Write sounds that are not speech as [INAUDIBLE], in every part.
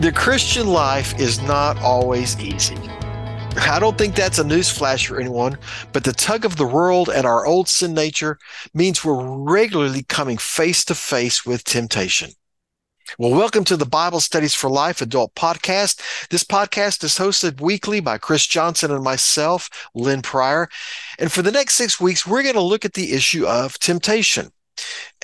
The Christian life is not always easy. I don't think that's a newsflash for anyone, but the tug of the world and our old sin nature means we're regularly coming face to face with temptation. Well, welcome to the Bible Studies for Life adult podcast. This podcast is hosted weekly by Chris Johnson and myself, Lynn Pryor. And for the next six weeks, we're going to look at the issue of temptation.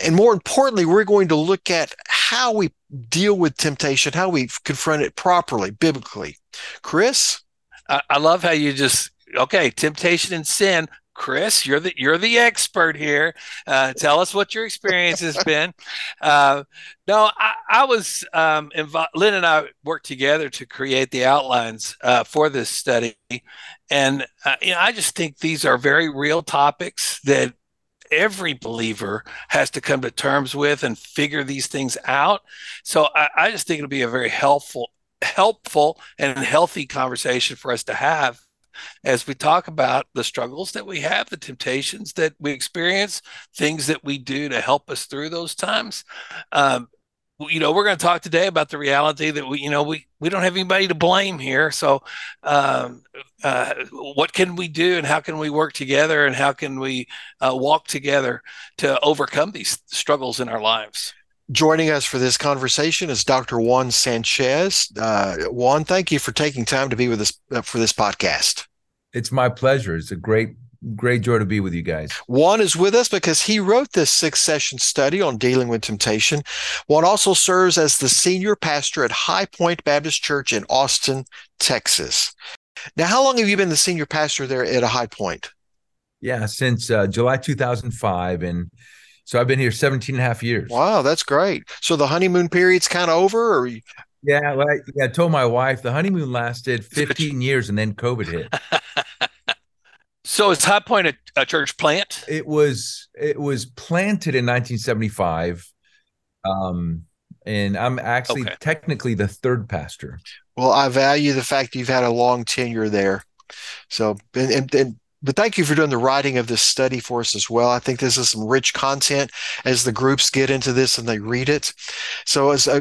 And more importantly, we're going to look at how we deal with temptation, how we confront it properly, biblically. Chris? I, I love how you just, okay, temptation and sin. Chris, you're the you're the expert here. Uh, tell us what your experience has been. [LAUGHS] Uh, no, I, I was um, involved. Lynn and I worked together to create the outlines uh, for this study, and uh, you know, I just think these are very real topics that every believer has to come to terms with and figure these things out. So I, I just think it'll be a very helpful, helpful and healthy conversation for us to have as we talk about the struggles that we have, the temptations that we experience, things that we do to help us through those times. Um, you know we're going to talk today about the reality that we you know we we don't have anybody to blame here so um, uh, what can we do and how can we work together and how can we uh, walk together to overcome these struggles in our lives Joining us for this conversation is Dr. Juan Sanchez. Uh, Juan, thank you for taking time to be with us uh, for this podcast. It's my pleasure. It's a great great joy to be with you guys. Juan is with us because he wrote this six session study on dealing with temptation. Juan also serves as the senior pastor at High Pointe Baptist Church in Austin, Texas. Now, how long have you been the senior pastor there at a High Point? Yeah, since uh, July 2005. And so I've been here 17 and a half years. Wow, that's great. So the honeymoon period's kind of over or yeah, well, I, yeah, I told my wife the honeymoon lasted [LAUGHS] 15 years and then COVID hit. [LAUGHS] So is High Pointe a, a, church plant? It was it was planted in 1975. Um, and I'm actually okay. technically the third pastor. Well, I value the fact you've had a long tenure there. So, and, and, and but thank you for doing the writing of this study for us as well. I think this is some rich content as the groups get into this and they read it. So, as uh,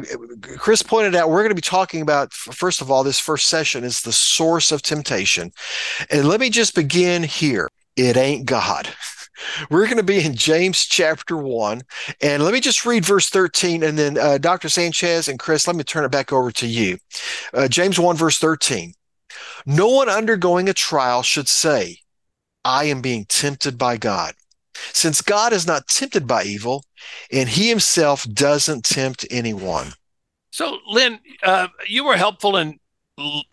Chris pointed out, we're going to be talking about, first of all, this first session is the source of temptation. And let me just begin here it ain't God. [LAUGHS] We're going to be in James chapter 1. And let me just read verse 13. And then, uh, Dr. Sanchez and Chris, let me turn it back over to you. Uh, James 1, verse 13. No one undergoing a trial should say, I am being tempted by God. Since God is not tempted by evil, and he himself doesn't tempt anyone. So, Lynn, uh, you were helpful in l-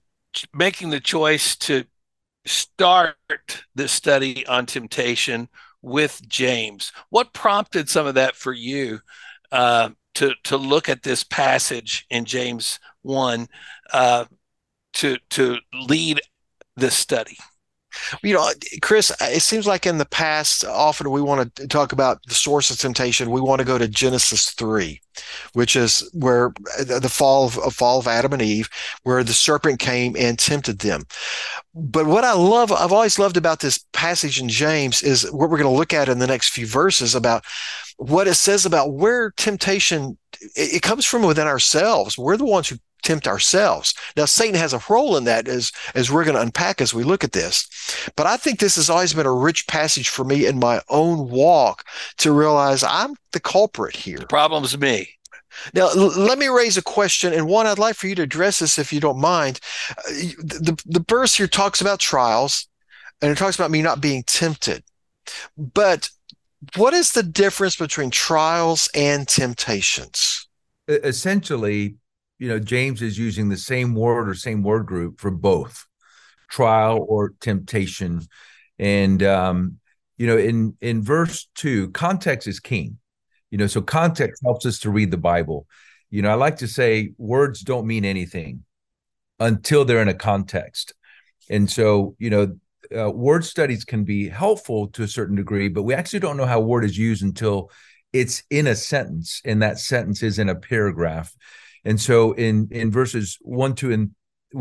making the choice to start this study on temptation with James. What prompted some of that for you uh, to to look at this passage in James one uh, to to lead this study? You know, Chris, it seems like in the past, often we want to talk about the source of temptation. We want to go to Genesis 3, which is where the fall of, fall of Adam and Eve, where the serpent came and tempted them. But what I love, I've always loved about this passage in James is what we're going to look at in the next few verses about what it says about where temptation it, comes from within ourselves. We're the ones who tempt ourselves. Now, Satan has a role in that as, as we're going to unpack as we look at this. But I think this has always been a rich passage for me in my own walk to realize I'm the culprit here. The problem's me. Now, l- let me raise a question, and Juan I'd like for you to address this if you don't mind. Uh, the, the verse here talks about trials, and it talks about me not being tempted. But what is the difference between trials and temptations? Essentially, you know, James is using the same word or same word group for both trial or temptation. And, um, you know, in, in verse two, context is king, you know, so context helps us to read the Bible. You know, I like to say words don't mean anything until they're in a context. And so, you know, uh, word studies can be helpful to a certain degree, but we actually don't know how word is used until it's in a sentence and that sentence is in a paragraph. And so in in verses one, two, and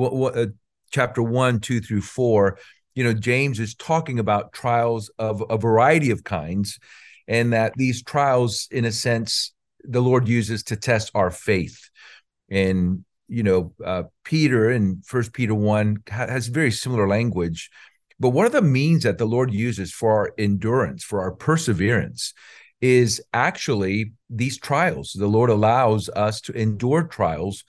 uh, chapter one, two through four, you know, James is talking about trials of a variety of kinds, and that these trials, in a sense, the Lord uses to test our faith. And you know, uh, Peter in First Peter one has very similar language. But one of the means that the Lord uses for our endurance, for our perseverance, is actually these trials. The Lord allows us to endure trials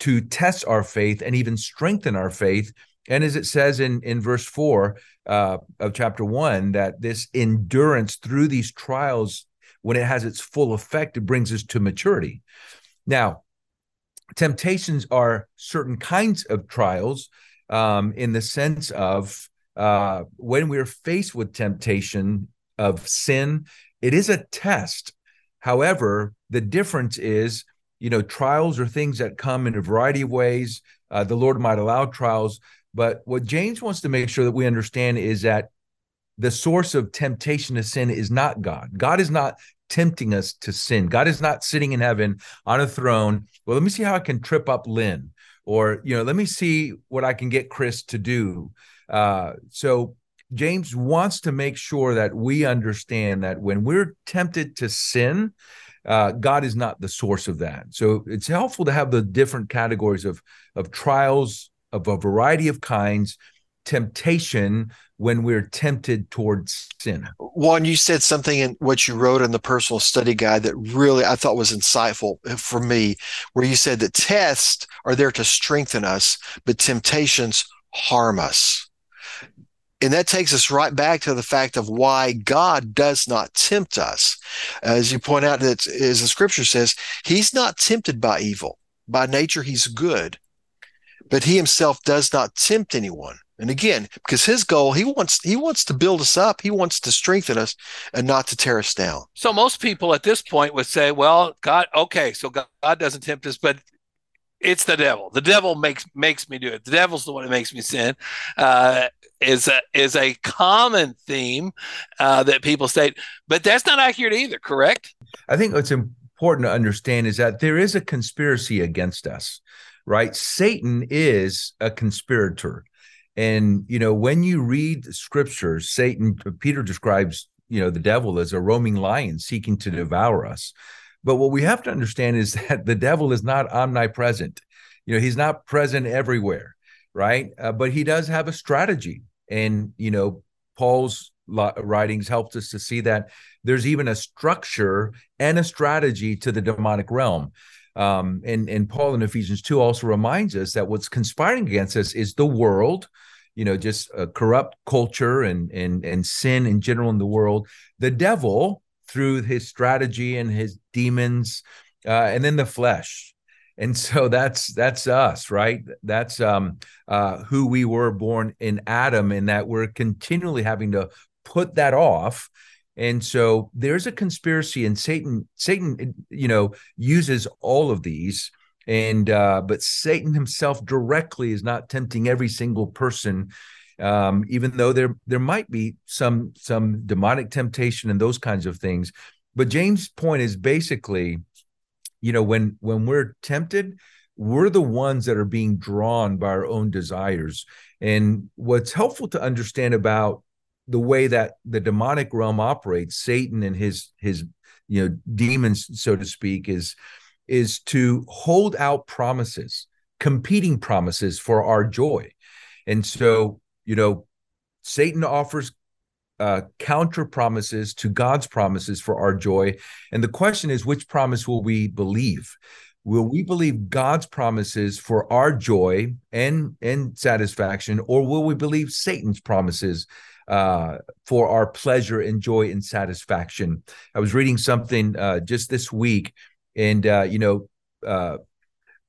to test our faith and even strengthen our faith. And as it says in, in verse four uh, of chapter one, that this endurance through these trials, when it has its full effect, it brings us to maturity. Now, temptations are certain kinds of trials um, in the sense of uh, when we're faced with temptation of sin, it is a test. However, the difference is, you know, trials are things that come in a variety of ways. Uh, the Lord might allow trials, but what James wants to make sure that we understand is that the source of temptation to sin is not God. God is not tempting us to sin. God is not sitting in heaven on a throne. Well, let me see how I can trip up Lynn, or you know, let me see what I can get Chris to do. Uh, so James wants to make sure that we understand that when we're tempted to sin, uh, God is not the source of that. So it's helpful to have the different categories of of trials of a variety of kinds, temptation when we're tempted towards sin. Juan, you said something in what you wrote in the personal study guide that really I thought was insightful for me, where you said that tests are there to strengthen us, but temptations harm us. And that takes us right back to the fact of why God does not tempt us. As you point out, that as the scripture says, he's not tempted by evil. By nature, he's good, but he himself does not tempt anyone. And again, because his goal, he wants he wants to build us up, he wants to strengthen us, and not to tear us down. So most people at this point would say, "Well, God, okay, so God, doesn't tempt us, but it's the devil. The devil makes makes me do it. The devil's the one that makes me sin." Uh, is a is a common theme uh, that people state, but that's not accurate either. Correct? I think what's important to understand is that there is a conspiracy against us, right? Satan is a conspirator. And you know, when you read scriptures, Satan, Peter describes, you know, the devil as a roaming lion seeking to devour us. But what we have to understand is [LAUGHS] that the devil is not omnipresent. You know, he's not present everywhere, right? Uh, but he does have a strategy. And, you know, Paul's writings helped us to see that there's even a structure and a strategy to the demonic realm. Um, and, and Paul in Ephesians 2 also reminds us that what's conspiring against us is the world, you know, just a corrupt culture and and and sin in general in the world. The devil through his strategy and his demons, uh, and then the flesh. And so that's that's us, right? That's um, uh, who we were born in Adam, and that we're continually having to put that off. And so there's a conspiracy, and Satan, Satan, you know, uses all of these and uh, but Satan himself directly is not tempting every single person, um, even though there there might be some some demonic temptation and those kinds of things. But James' point is basically, you know, when when we're tempted, we're the ones that are being drawn by our own desires. And what's helpful to understand about the way that the demonic realm operates, Satan and his his you know demons, so to speak, is is to hold out promises, competing promises for our joy. And so, you know, Satan offers uh, counter promises to God's promises for our joy. And the question is, which promise will we believe? Will we believe God's promises for our joy and and satisfaction, or will we believe Satan's promises uh, for our pleasure and joy and satisfaction? I was reading something uh, just this week and uh, you know uh,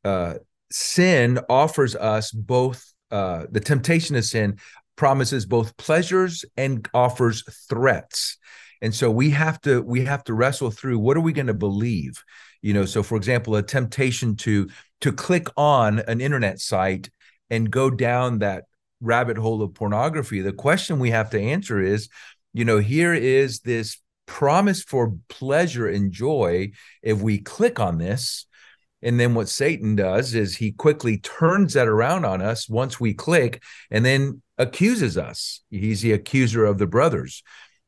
uh, sin offers us both uh, the temptation of sin promises both pleasures and offers threats. And so we have to we have to wrestle through what are we going to believe? You know so for example a temptation to to click on an internet site and go down that rabbit hole of pornography. The question we have to answer is you know here is this promise for pleasure and joy if we click on this. And then what Satan does is he quickly turns that around on us once we click and then accuses us. He's the accuser of the brothers.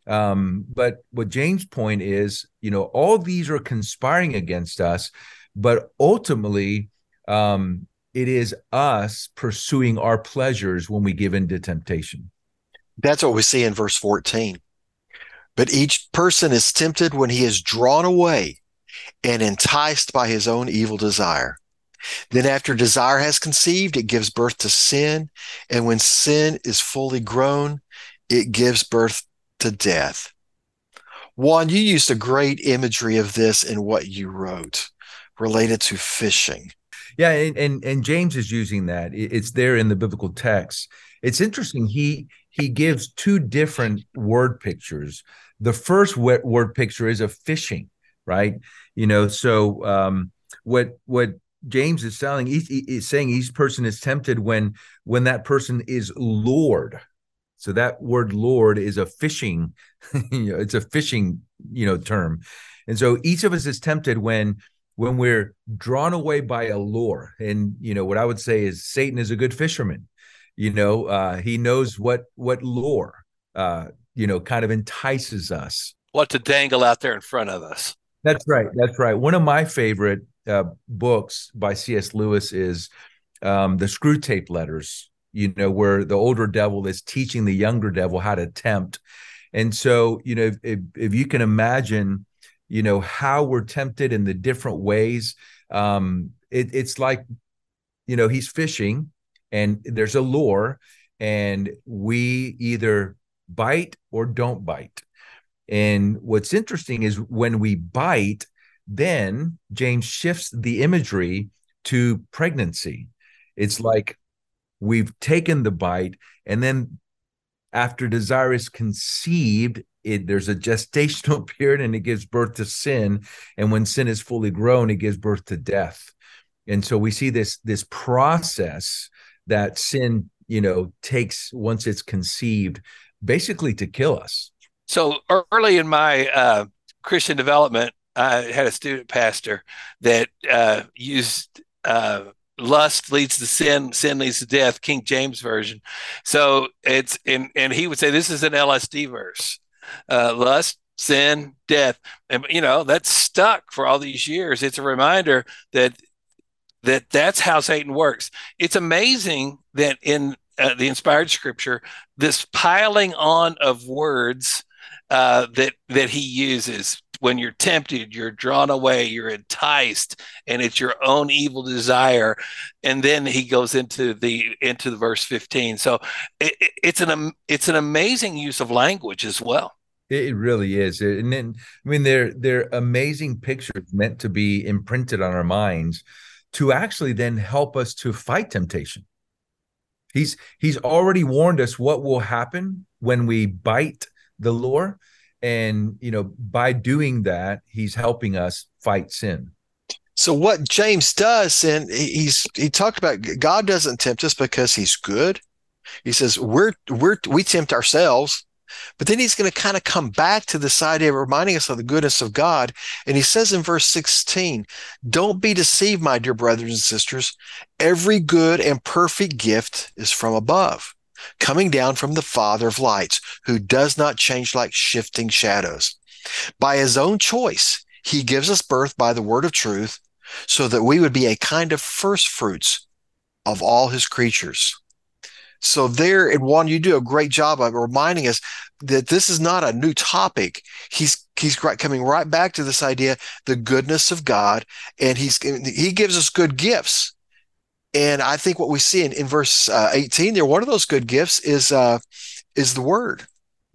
Um, but what James' point is, you know, all these are conspiring against us, but ultimately, um, it is us pursuing our pleasures when we give in to temptation. That's what we see in verse 14. But each person is tempted when he is drawn away and enticed by his own evil desire. Then, after desire has conceived, it gives birth to sin. And when sin is fully grown, it gives birth to death. Juan, you used a great imagery of this in what you wrote related to fishing. Yeah, and, and, and James is using that. It's there in the biblical text. It's interesting. He he gives two different word pictures. The first word picture is of fishing, right? You know, so um, what what James is telling, he's, he's saying each person is tempted when when that person is lured. So that word "lord" is a fishing, [LAUGHS] you know, it's a fishing, you know, term, and so each of us is tempted when when we're drawn away by a lure. And you know what I would say is Satan is a good fisherman. You know, uh, he knows what what lure, uh, you know, kind of entices us. What to dangle out there in front of us. That's right. That's right. One of my favorite uh, books by C.S. Lewis is um, the Screwtape Letters. You know, where the older devil is teaching the younger devil how to tempt. And so, you know, if, if you can imagine, you know, how we're tempted in the different ways, um, it, it's like, you know, he's fishing and there's a lure, and we either bite or don't bite. And what's interesting is when we bite, then James shifts the imagery to pregnancy. It's like we've taken the bite, and then after desire is conceived, it, there's a gestational [LAUGHS] period and it gives birth to sin. And when sin is fully grown, it gives birth to death. And so we see this this process that sin, you know, takes once it's conceived, basically to kill us. So early in my uh, Christian development, I had a student pastor that uh, used uh, lust leads to sin, sin leads to death, King James version. So it's and and he would say this is an LSD verse. Uh, lust, sin, death, and you know that's stuck for all these years. It's a reminder that that that's how Satan works. It's amazing that in uh, the inspired scripture, this piling on of words uh, that that he uses when you're tempted, you're drawn away, you're enticed, and it's your own evil desire. And then he goes into the into the verse 15. So it, it's an it's an amazing use of language as well. It really is, and then I mean they're they're amazing pictures meant to be imprinted on our minds to actually then help us to fight temptation. He's he's already warned us what will happen when we bite the lure and you know by doing that he's helping us fight sin so what james does and he's he talked about god doesn't tempt us because he's good he says we're we're we tempt ourselves but then he's going to kind of come back to this idea of reminding us of the goodness of God. And he says in verse 16, Don't be deceived, my dear brothers and sisters. Every good and perfect gift is from above, coming down from the Father of lights, who does not change like shifting shadows. By his own choice, he gives us birth by the word of truth, so that we would be a kind of first fruits of all his creatures. So there, and Juan, you do a great job of reminding us that this is not a new topic. He's he's coming right back to this idea, the goodness of God, and he's he gives us good gifts. And I think what we see in, in verse uh, 18 there, one of those good gifts is uh, is the word,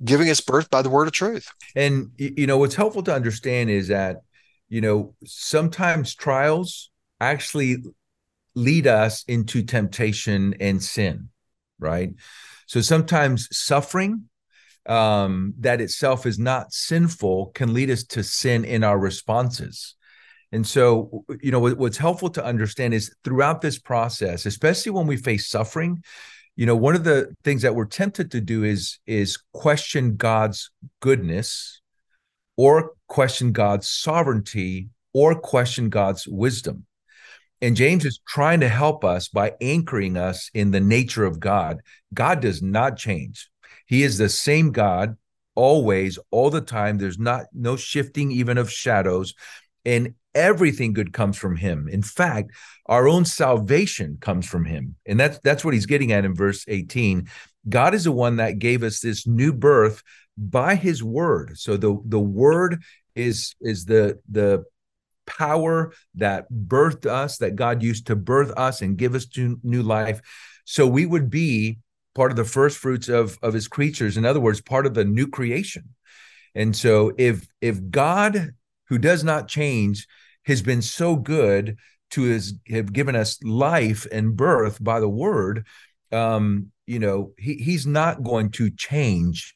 giving us birth by the word of truth. And you know what's helpful to understand is that you know sometimes trials actually lead us into temptation and sin right? So sometimes suffering um, that itself is not sinful can lead us to sin in our responses. And so, you know, what's helpful to understand is throughout this process, especially when we face suffering, you know, one of the things that we're tempted to do is is question God's goodness, or question God's sovereignty, or question God's wisdom. And James is trying to help us by anchoring us in the nature of God. God does not change. He is the same God always, all the time. There's not no shifting even of shadows. And everything good comes from him. In fact, our own salvation comes from him. And that's that's what he's getting at in verse 18. God is the one that gave us this new birth by his word. So the the word is is the the power that birthed us that God used to birth us and give us new life. So we would be part of the first fruits of of his creatures in other words part of the new creation and so if if god who does not change has been so good to his have given us life and birth by the word um you know he, he's not going to change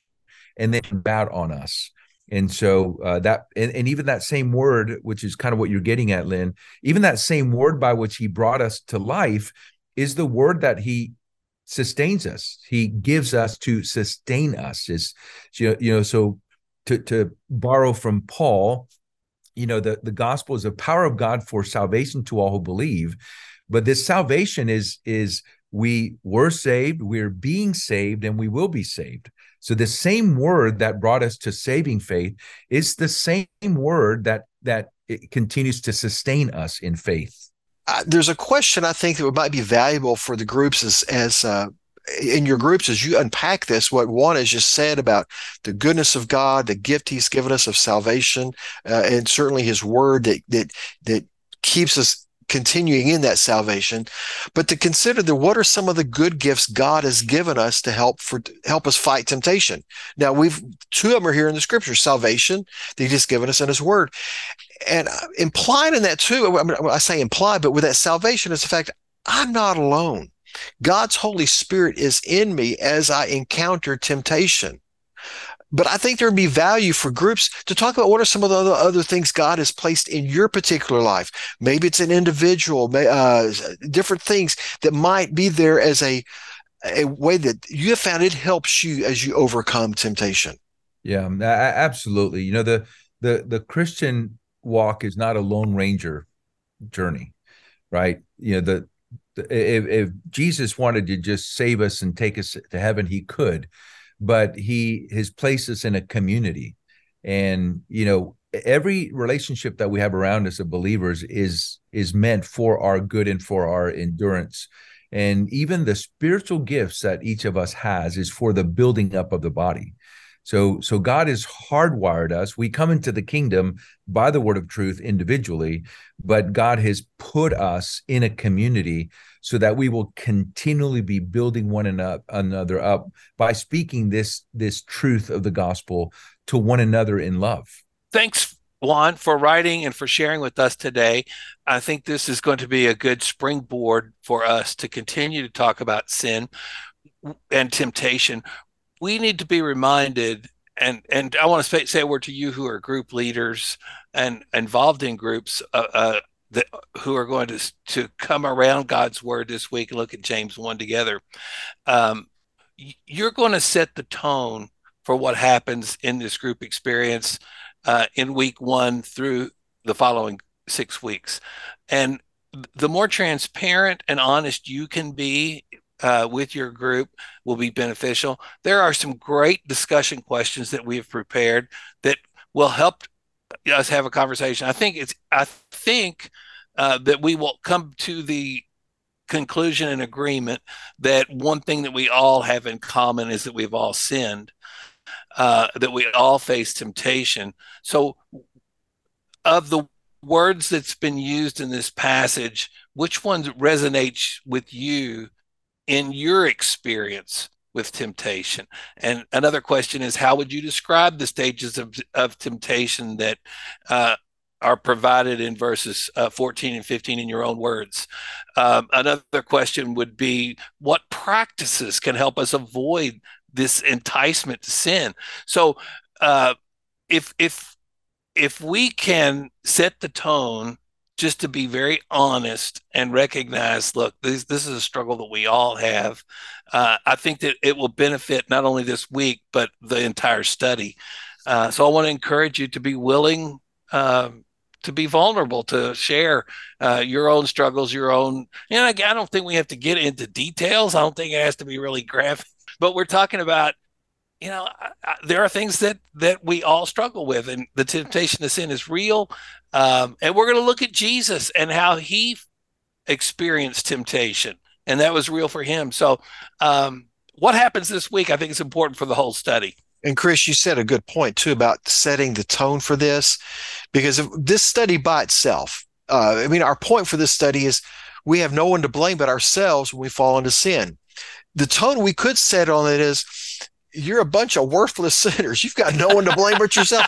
and then bad on us and so uh, that and, and even that same word which is kind of what you're getting at lynn even that same word by which he brought us to life is the word that he sustains us. He gives us to sustain us. Is you know, so to to borrow from Paul, you know, the the gospel is the power of God for salvation to all who believe. But this salvation is is we were saved, we're being saved, and we will be saved. So the same word that brought us to saving faith is the same word that that continues to sustain us in faith uh, there's a question I think that might be valuable for the groups as as uh, in your groups as you unpack this. What Juan has just said about the goodness of God, the gift He's given us of salvation, uh, and certainly His Word that that that keeps us continuing in that salvation, but to consider that what are some of the good gifts God has given us to help for help us fight temptation. Now we've two of them are here in the scripture, salvation that He's given us in His Word, and uh, implied in that too. I, mean, I say implied, but with that salvation is the fact I'm not alone. God's Holy Spirit is in me as I encounter temptation. But I think there'd be value for groups to talk about what are some of the other, things God has placed in your particular life. Maybe it's an individual, uh, different things that might be there as a a way that you have found it helps you as you overcome temptation. Yeah, absolutely. You know the the the Christian walk is not a lone ranger journey, right? You know the if, if Jesus wanted to just save us and take us to heaven, he could but he has placed us in a community. And you know every relationship that we have around us of believers is is meant for our good and for our endurance. And even the spiritual gifts that each of us has is for the building up of the body so so god has hardwired us. We come into the kingdom by the word of truth individually but god has put us in a community so that we will continually be building one another up by speaking this this truth of the gospel to one another in love. Thanks Juan, for writing and for sharing with us today. I think this is going to be a good springboard for us to continue to talk about sin and temptation we need to be reminded and and I want to say, a word to you who are group leaders and involved in groups uh, uh, that who are going to to come around God's word this week and look at James one together. Um, you're going to set the tone for what happens in this group experience uh, in week one through the following six weeks, and the more transparent and honest you can be uh, with your group will be beneficial. There are some great discussion questions that we have prepared that will help us have a conversation. I think it's I think uh, that we will come to the conclusion and agreement that one thing that we all have in common is that we've all sinned, uh, that we all face temptation. So, of the words that's been used in this passage, which one resonates with you in your experience with temptation? And another question is how would you describe the stages of, of temptation that uh, are provided in verses uh, 14 and 15 in your own words? Um, another question would be what practices can help us avoid this enticement to sin? So, uh, if if if we can set the tone just to be very honest and recognize look this this is a struggle that we all have. Uh, i think that it will benefit not only this week but the entire study. Uh, so i want to encourage you to be willing um, to be vulnerable to share uh, your own struggles your own know I, I don't think we have to get into details. I don't think it has to be really graphic but we're talking about you know, I, I, there are things that that we all struggle with, and the temptation to sin is real. Um, and we're going to look at Jesus and how he experienced temptation, and that was real for him. So, um, what happens this week? I think is important for the whole study. And Chris, you said a good point too about setting the tone for this, because this study by itself, uh, I mean, our point for this study is we have no one to blame but ourselves when we fall into sin. The tone we could set on it is you're a bunch of worthless [LAUGHS] sinners. You've got no one to blame but yourself.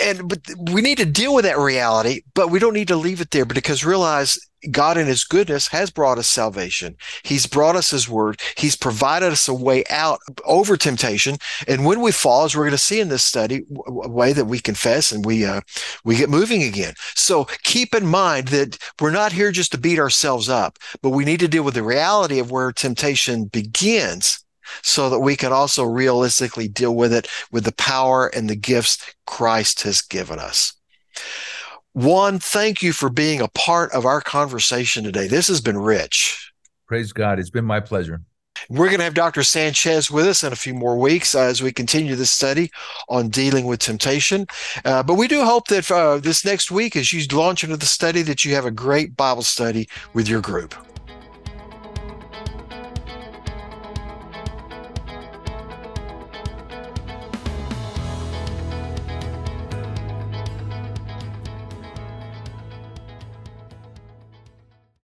And but we need to deal with that reality, but we don't need to leave it there because realize God in his goodness has brought us salvation. He's brought us his word. He's provided us a way out over temptation. And when we fall, as we're going to see in this study, a way that we confess and we, uh, we get moving again. So keep in mind that we're not here just to beat ourselves up, but we need to deal with the reality of where temptation begins so that we can also realistically deal with it with the power and the gifts Christ has given us. Juan, thank you for being a part of our conversation today. This has been rich. Praise God. It's been my pleasure. We're going to have Dr. Sanchez with us in a few more weeks uh, as we continue this study on dealing with temptation. Uh, but we do hope that uh, this next week, as you launch into the study, that you have a great Bible study with your group.